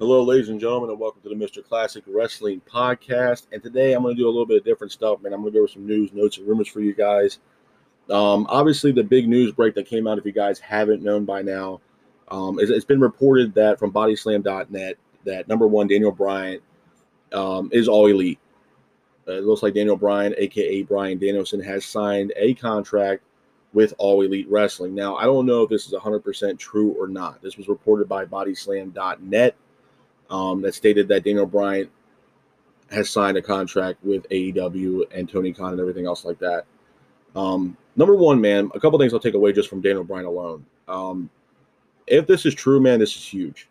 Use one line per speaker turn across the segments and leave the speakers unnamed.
Hello, ladies and gentlemen, and welcome to the Mr. Classic Wrestling Podcast. And today I'm going to do a little bit of different stuff, man. I'm going to go over some news, notes, and rumors for you guys. Um, obviously, the big news break that came out, if you guys haven't known by now, um, is, it's been reported that from BodySlam.net that number one, Daniel Bryan, um, is all elite. Uh, it looks like Daniel Bryan, aka Bryan Danielson, has signed a contract with All Elite Wrestling. Now, I don't know if this is 100% true or not. This was reported by BodySlam.net um, that stated that Daniel Bryan has signed a contract with AEW and Tony Khan and everything else like that. Um, number one, man, a couple things I'll take away just from Daniel Bryan alone. Um, if this is true, man, this is huge.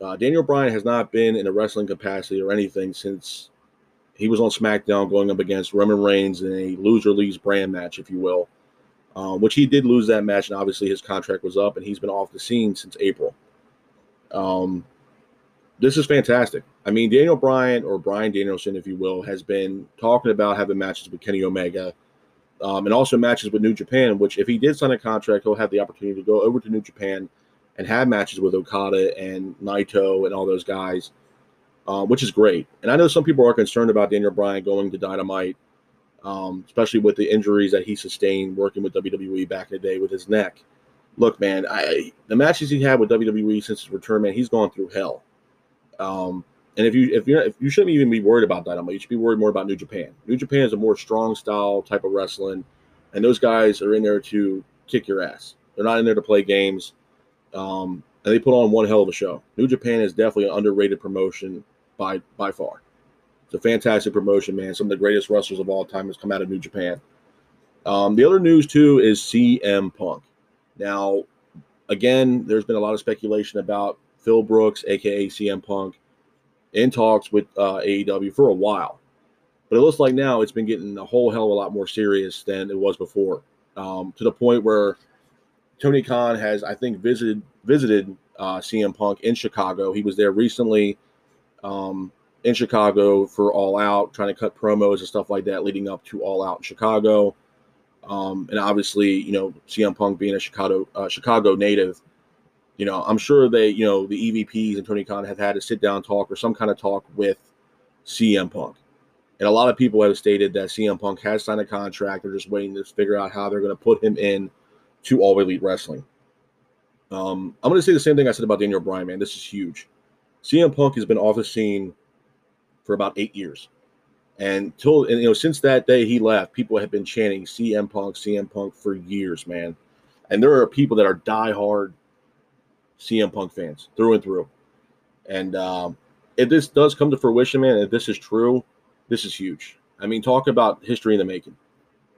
Uh, Daniel Bryan has not been in a wrestling capacity or anything since he was on SmackDown going up against Roman Reigns in a loser leaves brand match, if you will, um, which he did lose that match, and obviously his contract was up, and he's been off the scene since April. Um, this is fantastic. I mean, Daniel Bryan or Bryan Danielson, if you will, has been talking about having matches with Kenny Omega um, and also matches with New Japan, which if he did sign a contract, he'll have the opportunity to go over to New Japan and have matches with Okada and Naito and all those guys, uh, which is great. And I know some people are concerned about Daniel Bryan going to Dynamite, um, especially with the injuries that he sustained working with WWE back in the day with his neck. Look, man, I, the matches he had with WWE since his return, man, he's gone through hell. Um, and if you if you're if you shouldn't even be worried about Dynamite, you should be worried more about New Japan. New Japan is a more strong style type of wrestling, and those guys are in there to kick your ass. They're not in there to play games. Um, and they put on one hell of a show. New Japan is definitely an underrated promotion by by far. It's a fantastic promotion, man. Some of the greatest wrestlers of all time has come out of New Japan. Um, the other news too is CM Punk. Now, again, there's been a lot of speculation about Phil Brooks, aka CM Punk, in talks with uh, AEW for a while. But it looks like now it's been getting a whole hell of a lot more serious than it was before, um, to the point where Tony Khan has, I think, visited visited uh, CM Punk in Chicago. He was there recently um, in Chicago for All Out, trying to cut promos and stuff like that, leading up to All Out in Chicago. Um, and obviously, you know, CM Punk being a Chicago uh, Chicago native, you know, I'm sure they, you know, the EVPs and Tony Khan have had a sit down talk or some kind of talk with CM Punk. And a lot of people have stated that CM Punk has signed a contract. They're just waiting to figure out how they're going to put him in to All Elite Wrestling. Um, I'm going to say the same thing I said about Daniel Bryan, man. This is huge. CM Punk has been off the scene for about eight years. And till and you know, since that day he left, people have been chanting CM Punk, CM Punk for years, man. And there are people that are diehard CM Punk fans through and through. And um, if this does come to fruition, man, if this is true, this is huge. I mean, talk about history in the making.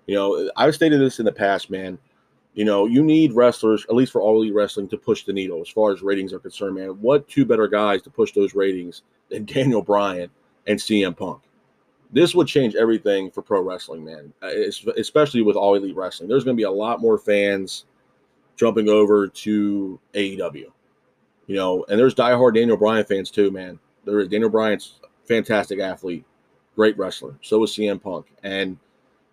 You know, I've stated this in the past, man. You know, you need wrestlers, at least for all elite wrestling, to push the needle as far as ratings are concerned, man. What two better guys to push those ratings than Daniel Bryan and CM Punk? This would change everything for pro wrestling, man, uh, especially with all elite wrestling. There's going to be a lot more fans jumping over to AEW. You know, and there's diehard Daniel Bryan fans too, man. There is Daniel Bryan's fantastic athlete, great wrestler. So is CM Punk. And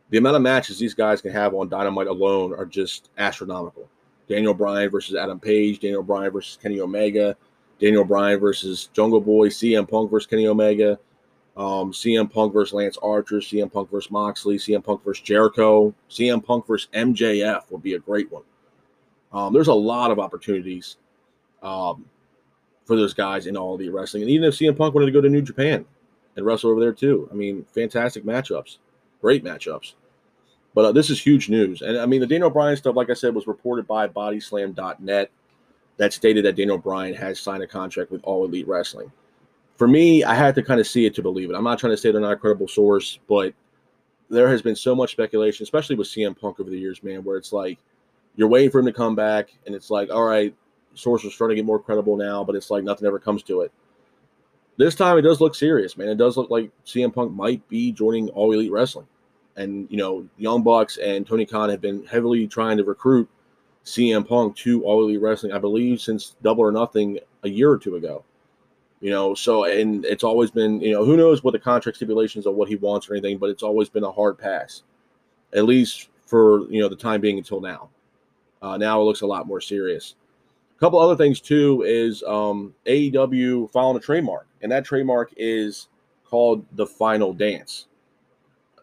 the amount of matches these guys can have on Dynamite alone are just astronomical. Daniel Bryan versus Adam Page, Daniel Bryan versus Kenny Omega, Daniel Bryan versus Jungle Boy, CM Punk versus Kenny Omega, um, CM Punk versus Lance Archer, CM Punk versus Moxley, CM Punk versus Jericho, CM Punk versus MJF would be a great one. Um, there's a lot of opportunities um, for those guys in all the wrestling. And even if CM Punk wanted to go to New Japan and wrestle over there too, I mean, fantastic matchups, great matchups. But uh, this is huge news. And I mean, the Daniel Bryan stuff, like I said, was reported by Bodyslam.net that stated that Daniel Bryan has signed a contract with All Elite Wrestling. For me, I had to kind of see it to believe it. I'm not trying to say they're not a credible source, but there has been so much speculation, especially with CM Punk over the years, man, where it's like you're waiting for him to come back, and it's like, all right, sources starting to get more credible now, but it's like nothing ever comes to it. This time it does look serious, man. It does look like CM Punk might be joining All Elite Wrestling. And, you know, Young Bucks and Tony Khan have been heavily trying to recruit CM Punk to All Elite Wrestling, I believe, since Double or Nothing a year or two ago. You know, so, and it's always been, you know, who knows what the contract stipulations of what he wants or anything, but it's always been a hard pass, at least for, you know, the time being until now. Uh, now it looks a lot more serious A couple other things too is um, AEW following a trademark, and that trademark is called the Final Dance.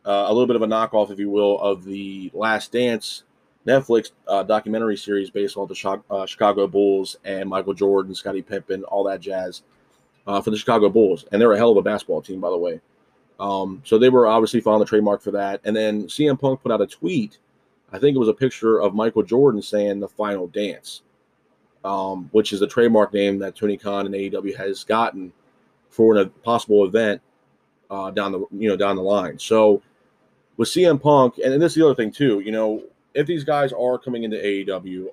Uh, a little bit of a knockoff, if you will, of the Last Dance Netflix uh, documentary series based on the uh, Chicago Bulls and Michael Jordan, Scottie Pippen, all that jazz uh, for the Chicago Bulls, and they're a hell of a basketball team, by the way. Um, so they were obviously following the trademark for that, and then CM Punk put out a tweet. I think it was a picture of Michael Jordan saying the Final Dance um, which is a trademark name that Tony Khan and AEW has gotten for a possible event uh, down the you know down the line. So with CM Punk, and, and this is the other thing too, you know, if these guys are coming into AEW,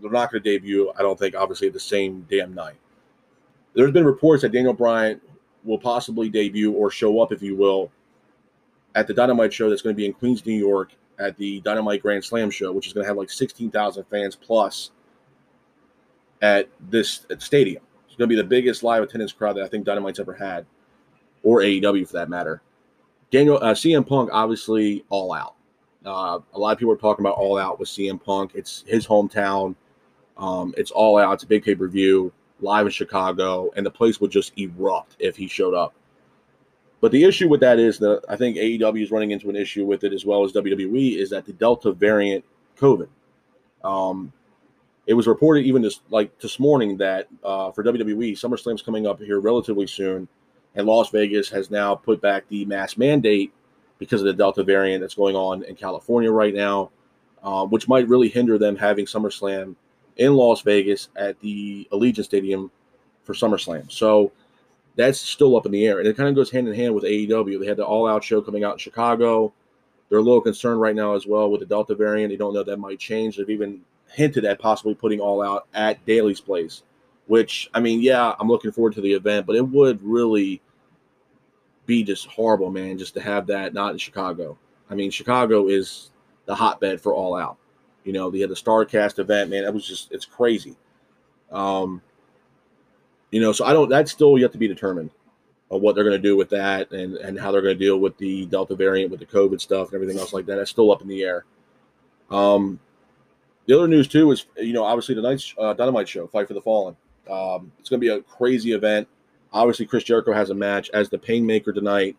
they're not going to debut. I don't think obviously the same damn night. There's been reports that Daniel Bryan will possibly debut or show up, if you will, at the Dynamite show that's going to be in Queens, New York, at the Dynamite Grand Slam show, which is going to have like 16,000 fans plus at this at stadium. It's going to be the biggest live attendance crowd that I think Dynamite's ever had, or AEW for that matter. Daniel uh, CM Punk obviously all out. Uh, a lot of people are talking about all out with CM Punk. It's his hometown. Um, it's all out. It's a big pay per view live in Chicago, and the place would just erupt if he showed up. But the issue with that is that I think AEW is running into an issue with it as well as WWE is that the Delta variant COVID. Um, it was reported even this like this morning that uh, for WWE, SummerSlam's coming up here relatively soon, and Las Vegas has now put back the mask mandate because of the Delta variant that's going on in California right now, uh, which might really hinder them having SummerSlam in Las Vegas at the Allegiant Stadium for SummerSlam. So that's still up in the air, and it kind of goes hand in hand with AEW. They had the All Out show coming out in Chicago. They're a little concerned right now as well with the Delta variant. They don't know that might change. They've even hinted at possibly putting all out at Daily's place, which I mean, yeah, I'm looking forward to the event, but it would really be just horrible, man, just to have that not in Chicago. I mean, Chicago is the hotbed for all out. You know, they had the Starcast event, man. That was just it's crazy. Um, you know, so I don't that's still yet to be determined of what they're going to do with that and and how they're going to deal with the Delta variant with the COVID stuff and everything else like that. That's still up in the air. Um, the other news too is you know obviously tonight's uh, Dynamite show, Fight for the Fallen. Um, it's going to be a crazy event. Obviously, Chris Jericho has a match as the Painmaker tonight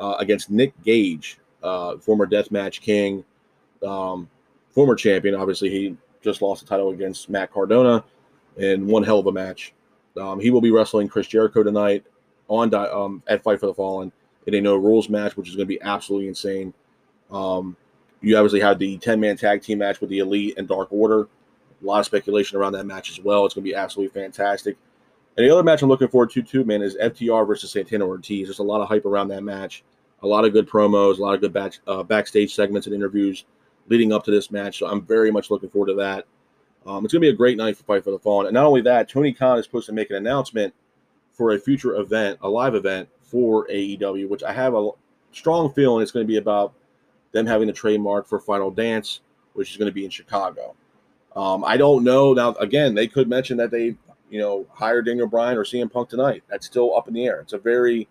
uh, against Nick Gage, uh, former Deathmatch King, um, former champion. Obviously, he just lost the title against Matt Cardona in one hell of a match. Um, he will be wrestling Chris Jericho tonight on um, at Fight for the Fallen in a no rules match, which is going to be absolutely insane. Um, you obviously have the 10 man tag team match with the Elite and Dark Order. A lot of speculation around that match as well. It's going to be absolutely fantastic. And the other match I'm looking forward to too, man, is FTR versus Santana Ortiz. There's a lot of hype around that match, a lot of good promos, a lot of good back, uh, backstage segments and interviews leading up to this match. So I'm very much looking forward to that. Um, it's going to be a great night for Fight for the Fallen. And not only that, Tony Khan is supposed to make an announcement for a future event, a live event for AEW, which I have a strong feeling it's going to be about them having the trademark for Final Dance, which is going to be in Chicago. Um, I don't know. Now, again, they could mention that they, you know, hired Daniel Bryan or CM Punk tonight. That's still up in the air. It's a very,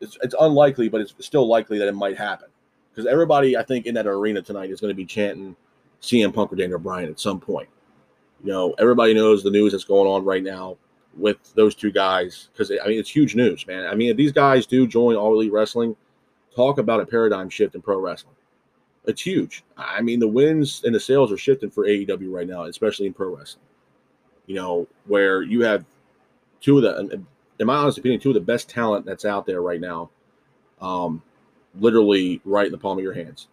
it's, it's unlikely, but it's still likely that it might happen because everybody, I think, in that arena tonight is going to be chanting CM Punk or Daniel Bryan at some point. You know, everybody knows the news that's going on right now with those two guys because I mean it's huge news, man. I mean, if these guys do join All Elite Wrestling talk about a paradigm shift in pro wrestling. It's huge. I mean, the wins and the sails are shifting for AEW right now, especially in pro wrestling. You know, where you have two of the, in my honest opinion, two of the best talent that's out there right now, um, literally right in the palm of your hands.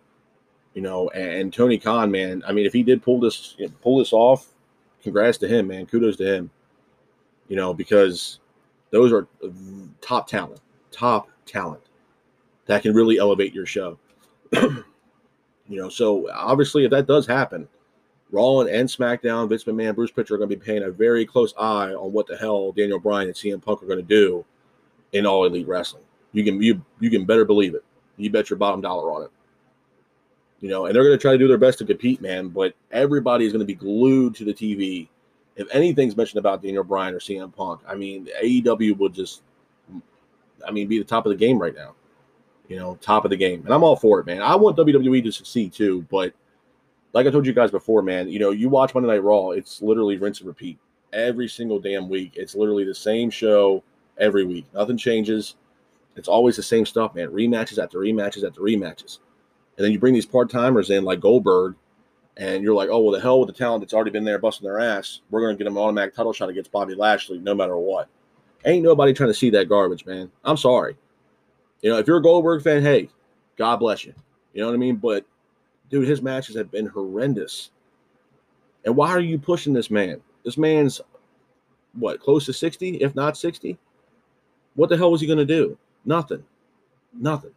You know, and, Tony Khan, man, I mean, if he did pull this you know, pull this off, congrats to him, man. Kudos to him. You know, because those are top talent, top talent that can really elevate your show. you know, so obviously, if that does happen, Raw and SmackDown, Vince McMahon, Bruce Pritchard are going to be paying a very close eye on what the hell Daniel Bryan and CM Punk are going to do in All Elite Wrestling. You can you you can better believe it. You bet your bottom dollar on it. You know, and they're going to try to do their best to compete, man. But everybody is going to be glued to the TV. If anything's mentioned about Daniel Bryan or CM Punk, I mean, AEW will just, I mean, be the top of the game right now you know, top of the game. And I'm all for it, man. I want WWE to succeed too, but like I told you guys before, man, you know, you watch Monday Night Raw, it's literally rinse and repeat. every single damn week. It's literally the same show every week. Nothing changes. It's always the same stuff, man. Rematches after rematches after rematches. And then you bring these part timers in like Goldberg, and you're like, oh, well, the hell with the talent that's already been there busting their ass. We're going to get them an automatic title shot against Bobby Lashley no matter what. Ain't nobody trying to see that garbage, man. I'm sorry. You know, if you're a Goldberg fan, hey, God bless you. You know what I mean? But, dude, his matches have been horrendous. And why are you pushing this man? This man's, what, close to 60, if not 60? What the hell was he going to do? Nothing. Nothing.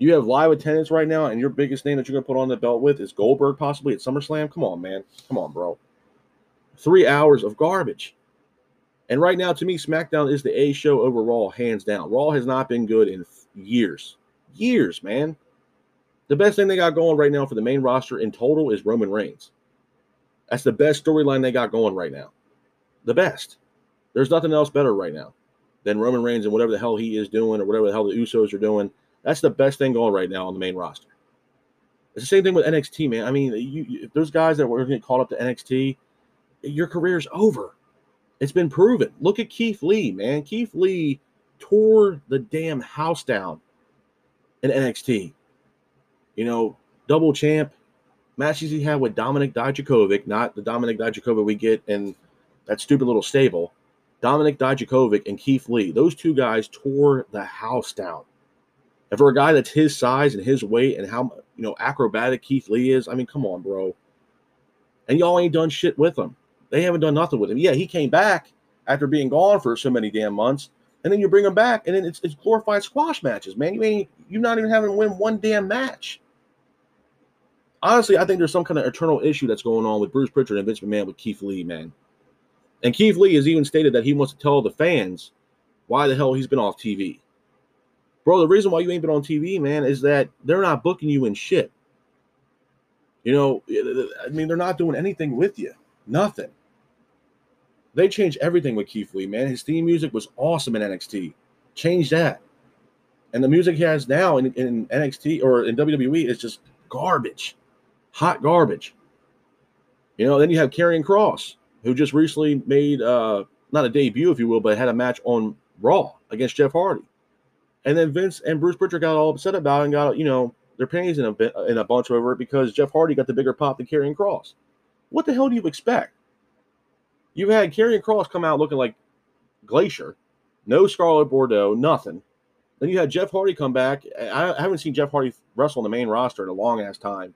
You have live attendance right now, and your biggest name that you're going to put on the belt with is Goldberg, possibly at SummerSlam. Come on, man. Come on, bro. Three hours of garbage. And right now, to me, SmackDown is the A show over Raw, hands down. Raw has not been good in years. Years, man. The best thing they got going right now for the main roster in total is Roman Reigns. That's the best storyline they got going right now. The best. There's nothing else better right now than Roman Reigns and whatever the hell he is doing or whatever the hell the Usos are doing. That's the best thing going right now on the main roster. It's the same thing with NXT, man. I mean, you, you, those guys that were going to get called up to NXT, your career's over. It's been proven. Look at Keith Lee, man. Keith Lee tore the damn house down in NXT. You know, double champ matches he had with Dominik Dijakovic, not the Dominik Dijakovic we get in that stupid little stable. Dominik Dijakovic and Keith Lee, those two guys tore the house down. And for a guy that's his size and his weight and how you know acrobatic Keith Lee is, I mean, come on, bro. And y'all ain't done shit with him. They haven't done nothing with him. Yeah, he came back after being gone for so many damn months, and then you bring him back, and then it's, it's glorified squash matches, man. You ain't you're not even having to win one damn match. Honestly, I think there's some kind of eternal issue that's going on with Bruce Pritchard and Vince McMahon with Keith Lee, man. And Keith Lee has even stated that he wants to tell the fans why the hell he's been off TV. Bro, the reason why you ain't been on TV, man, is that they're not booking you in shit. You know, I mean, they're not doing anything with you. Nothing. They changed everything with Keith Lee, man. His theme music was awesome in NXT. Change that. And the music he has now in, in NXT or in WWE is just garbage. Hot garbage. You know, then you have Karrion Kross, who just recently made uh not a debut, if you will, but had a match on Raw against Jeff Hardy. And then Vince and Bruce Pritchard got all upset about it and got, you know, their panties in a bit in a bunch over it because Jeff Hardy got the bigger pop than Karrion Kross. What the hell do you expect? You've had Karrion Kross come out looking like Glacier, no Scarlett Bordeaux, nothing. Then you had Jeff Hardy come back. I, haven't seen Jeff Hardy wrestle on the main roster in a long ass time.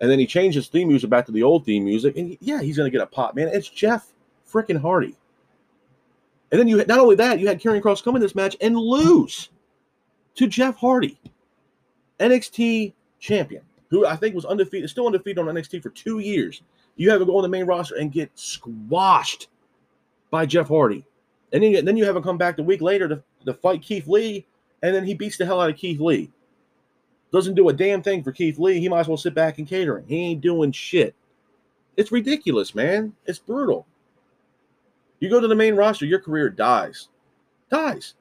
And then he changed his theme music back to the old theme music. And yeah, he's going to get a pop, man. It's Jeff freaking Hardy. And then you not only that, you had Karrion Kross come in this match and lose to Jeff Hardy, NXT champion, who I think was undefeated, still undefeated on NXT for two years. You have him go on the main roster and get squashed by Jeff Hardy. And then then you have him come back the week later to, to fight Keith Lee, and then he beats the hell out of Keith Lee. Doesn't do a damn thing for Keith Lee. He might as well sit back in catering. He ain't doing shit. It's ridiculous, man. It's brutal. You go to the main roster, your career dies. Dies.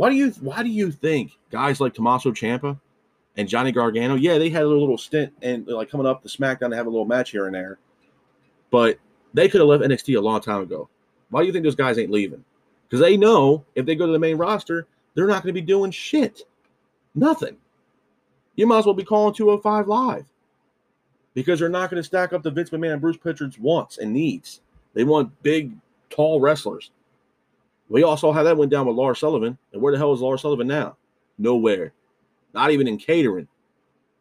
Why do you why do you think guys like Tommaso Ciampa and Johnny Gargano, yeah, they had a little stint and like coming up the SmackDown to have a little match here and there, but they could have left NXT a long time ago. Why do you think those guys ain't leaving? Because they know if they go to the main roster, they're not going to be doing shit. Nothing. You might as well be calling 205 live because they're not going to stack up the Vince McMahon and Bruce Pritchard's wants and needs. They want big, tall wrestlers. We all saw how that went down with Lars Sullivan. And where the hell is Lars Sullivan now? Nowhere. Not even in catering.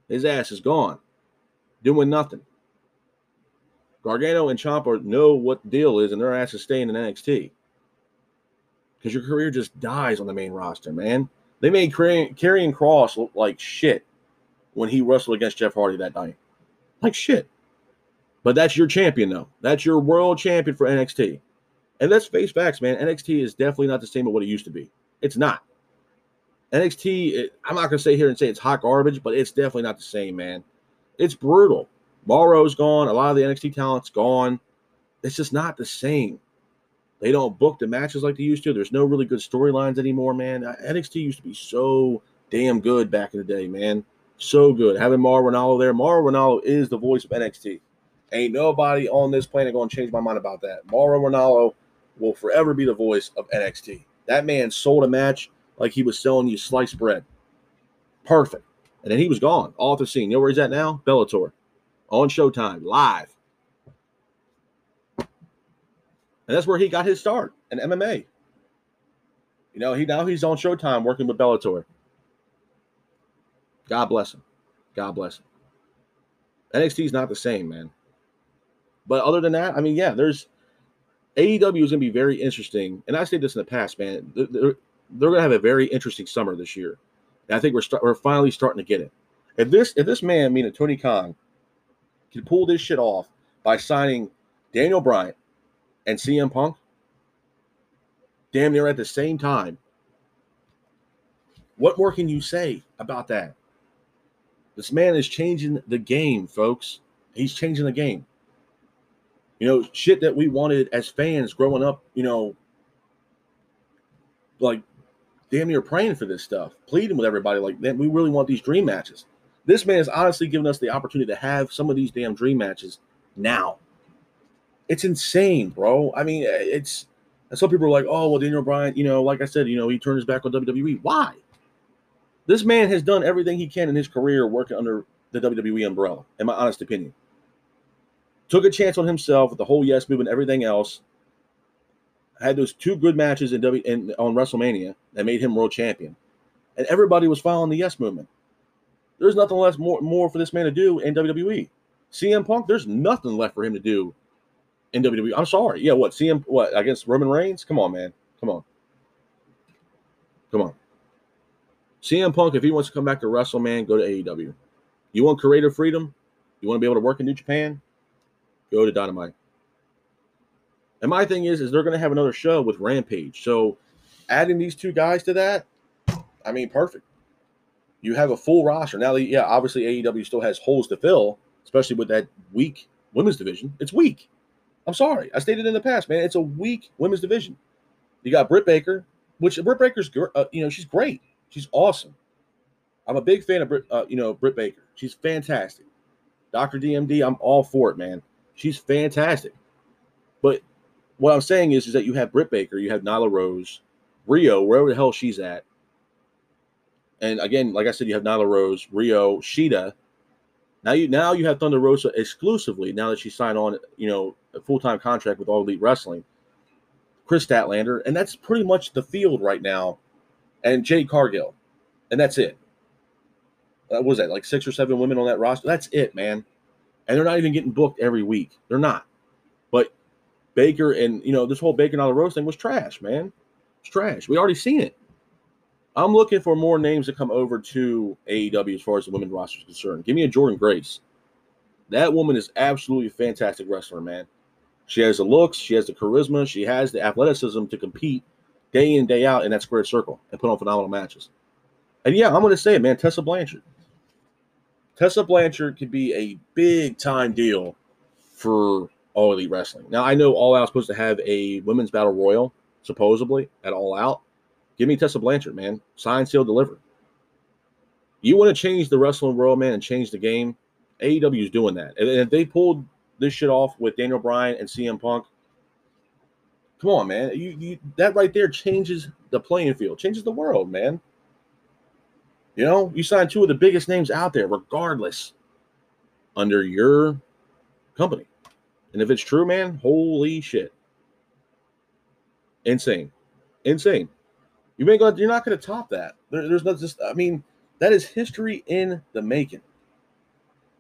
His ass is gone. Doing nothing. Gargano and Ciampa know what the deal is, and their ass is staying in NXT. Because your career just dies on the main roster, man. They made Karrion Kross look like shit when he wrestled against Jeff Hardy that night. Like shit. But that's your champion, though. That's your world champion for NXT. And let's face facts, man. NXT is definitely not the same as what it used to be. It's not. NXT, it, I'm not going to say here and say it's hot garbage, but it's definitely not the same, man. It's brutal. Mauro's gone. A lot of the NXT talent's gone. It's just not the same. They don't book the matches like they used to. There's no really good storylines anymore, man. Uh, NXT used to be so damn good back in the day, man. So good. Having Mauro Ranallo there. Mauro Ranallo is the voice of NXT. Ain't nobody on this planet going to change my mind about that. Mauro Ranallo will forever be the voice of NXT. That man sold a match like he was selling you sliced bread. Perfect. And then he was gone off the scene. You know where he's at now? Bellator on Showtime live. And that's where he got his start in MMA. You know, he now he's on Showtime working with Bellator. God bless him. God bless him. NXT is not the same, man. But other than that, I mean, yeah, there's AEW is going to be very interesting. And I said this in the past, man. They're, they're, going to have a very interesting summer this year. And I think we're start, we're finally starting to get it. If this if this man, meaning Tony Khan, can pull this shit off by signing Daniel Bryan and CM Punk, damn near at the same time. What more can you say about that? This man is changing the game, folks. He's changing the game. You know, shit that we wanted as fans growing up, you know, like damn near praying for this stuff, pleading with everybody, like, man, we really want these dream matches. This man is honestly giving us the opportunity to have some of these damn dream matches now. It's insane, bro. I mean, eh, it's some people are like, oh, well, Daniel Bryan, you know, like I said, you know, he turned his back on WWE. Why? This man has done everything he can in his career working under the WWE umbrella, in my honest opinion. Took a chance on himself with the whole yes movement, everything else. Had those two good matches in W in, on WrestleMania that made him world champion, and everybody was following the yes movement. There's nothing less more more for this man to do in WWE. CM Punk, there's nothing left for him to do in WWE. I'm sorry. Yeah, what CM what against Roman Reigns? Come on, man. Come on. Come on. CM Punk, if he wants to come back to wrestle, man, go to AEW. You want creative freedom? You want to be able to work in New Japan? Go to Dynamite. And my thing is, is they're going to have another show with Rampage. So adding these two guys to that, I mean, perfect. You have a full roster. Now, yeah, obviously AEW still has holes to fill, especially with that weak women's division. It's weak. I'm sorry. I stated in the past, man. It's a weak women's division. You got Britt Baker, which Britt Baker's, uh, you know, she's great. She's awesome. I'm a big fan of Britt, uh, you know, Britt Baker. She's fantastic. Dr. DMD, I'm all for it, man. She's fantastic. But what I'm saying is, is that you have Britt Baker, you have Nyla Rose, Riho, wherever the hell she's at. And again, like I said, you have Nyla Rose, Riho, Shida. Now you now you have Thunder Rosa exclusively. Now that she signed on, you know, a full time contract with All Elite Wrestling. Kris Statlander, and that's pretty much the field right now. And Jade Cargill, and that's it. What was that like six or seven women on that roster? That's it, man. And they're not even getting booked every week. They're not. But Baker and you know this whole Baker and the Rose thing was trash, man. It's trash. We already seen it. I'm looking for more names to come over to AEW as far as the women's roster is concerned. Give me a Jordynne Grace. That woman is absolutely fantastic wrestler, man. She has the looks, she has the charisma, she has the athleticism to compete day in, day out in that square circle and put on phenomenal matches. And yeah, I'm going to say it, man. Tessa Blanchard. Tessa Blanchard could be a big time deal for All Elite Wrestling. Now, I know All Out is supposed to have a women's battle royal, supposedly, at All Out. Give me Tessa Blanchard, man. Sign, seal, deliver. You want to change the wrestling world, man, and change the game? AEW is doing that. And if they pulled this shit off with Daniel Bryan and CM Punk, come on, man. You, you that right there changes the playing field, changes the world, man. You know, you sign two of the biggest names out there, regardless, under your company. And if it's true, man, holy shit. Insane. Insane. You ain't going you're not gonna top that. There, there's not just I mean, that is history in the making.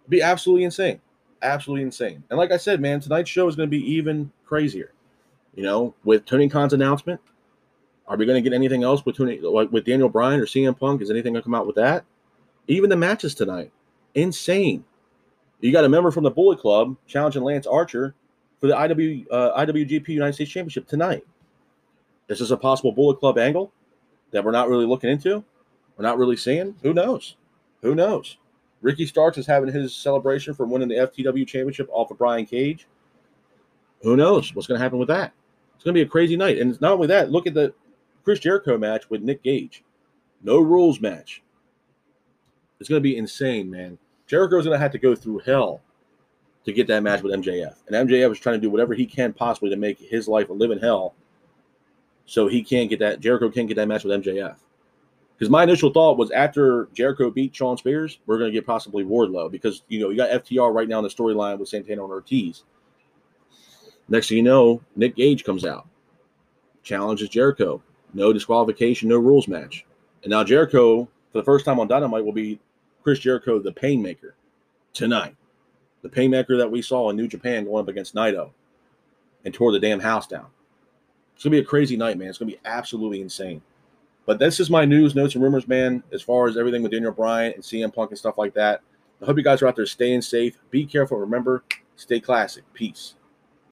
It'd be absolutely insane. Absolutely insane. And like I said, man, tonight's show is gonna be even crazier. You know, with Tony Khan's announcement, are we going to get anything else with like with Daniel Bryan or CM Punk? Is anything going to come out with that? Even the matches tonight, insane. You got a member from the Bullet Club challenging Lance Archer for the IW, uh, IWGP United States Championship tonight. Is this a possible Bullet Club angle that we're not really looking into? We're not really seeing? Who knows? Who knows? Ricky Starks is having his celebration for winning the FTW Championship off of Brian Cage. Who knows what's going to happen with that? It's going to be a crazy night. And it's not only that, look at the Chris Jericho match with Nick Gage. No rules match. It's going to be insane, man. Jericho's going to have to go through hell to get that match with MJF. And MJF is trying to do whatever he can possibly to make his life a living hell so he can't get that Jericho can't get that match with MJF. Because my initial thought was after Jericho beat Shawn Spears, we're going to get possibly Wardlow because you know you got FTR right now in the storyline with Santana and Ortiz. Next thing you know, Nick Gage comes out, challenges Jericho, no disqualification, no rules match, and now Jericho for the first time on Dynamite will be Chris Jericho, the Painmaker, tonight. The Painmaker that we saw in New Japan going up against Naito and tore the damn house down. It's gonna be a crazy night, man. It's gonna be absolutely insane. But this is my news, notes, and rumors, man, as far as everything with Daniel Bryan and CM Punk and stuff like that. I hope you guys are out there staying safe. Be careful. Remember, stay classic. Peace.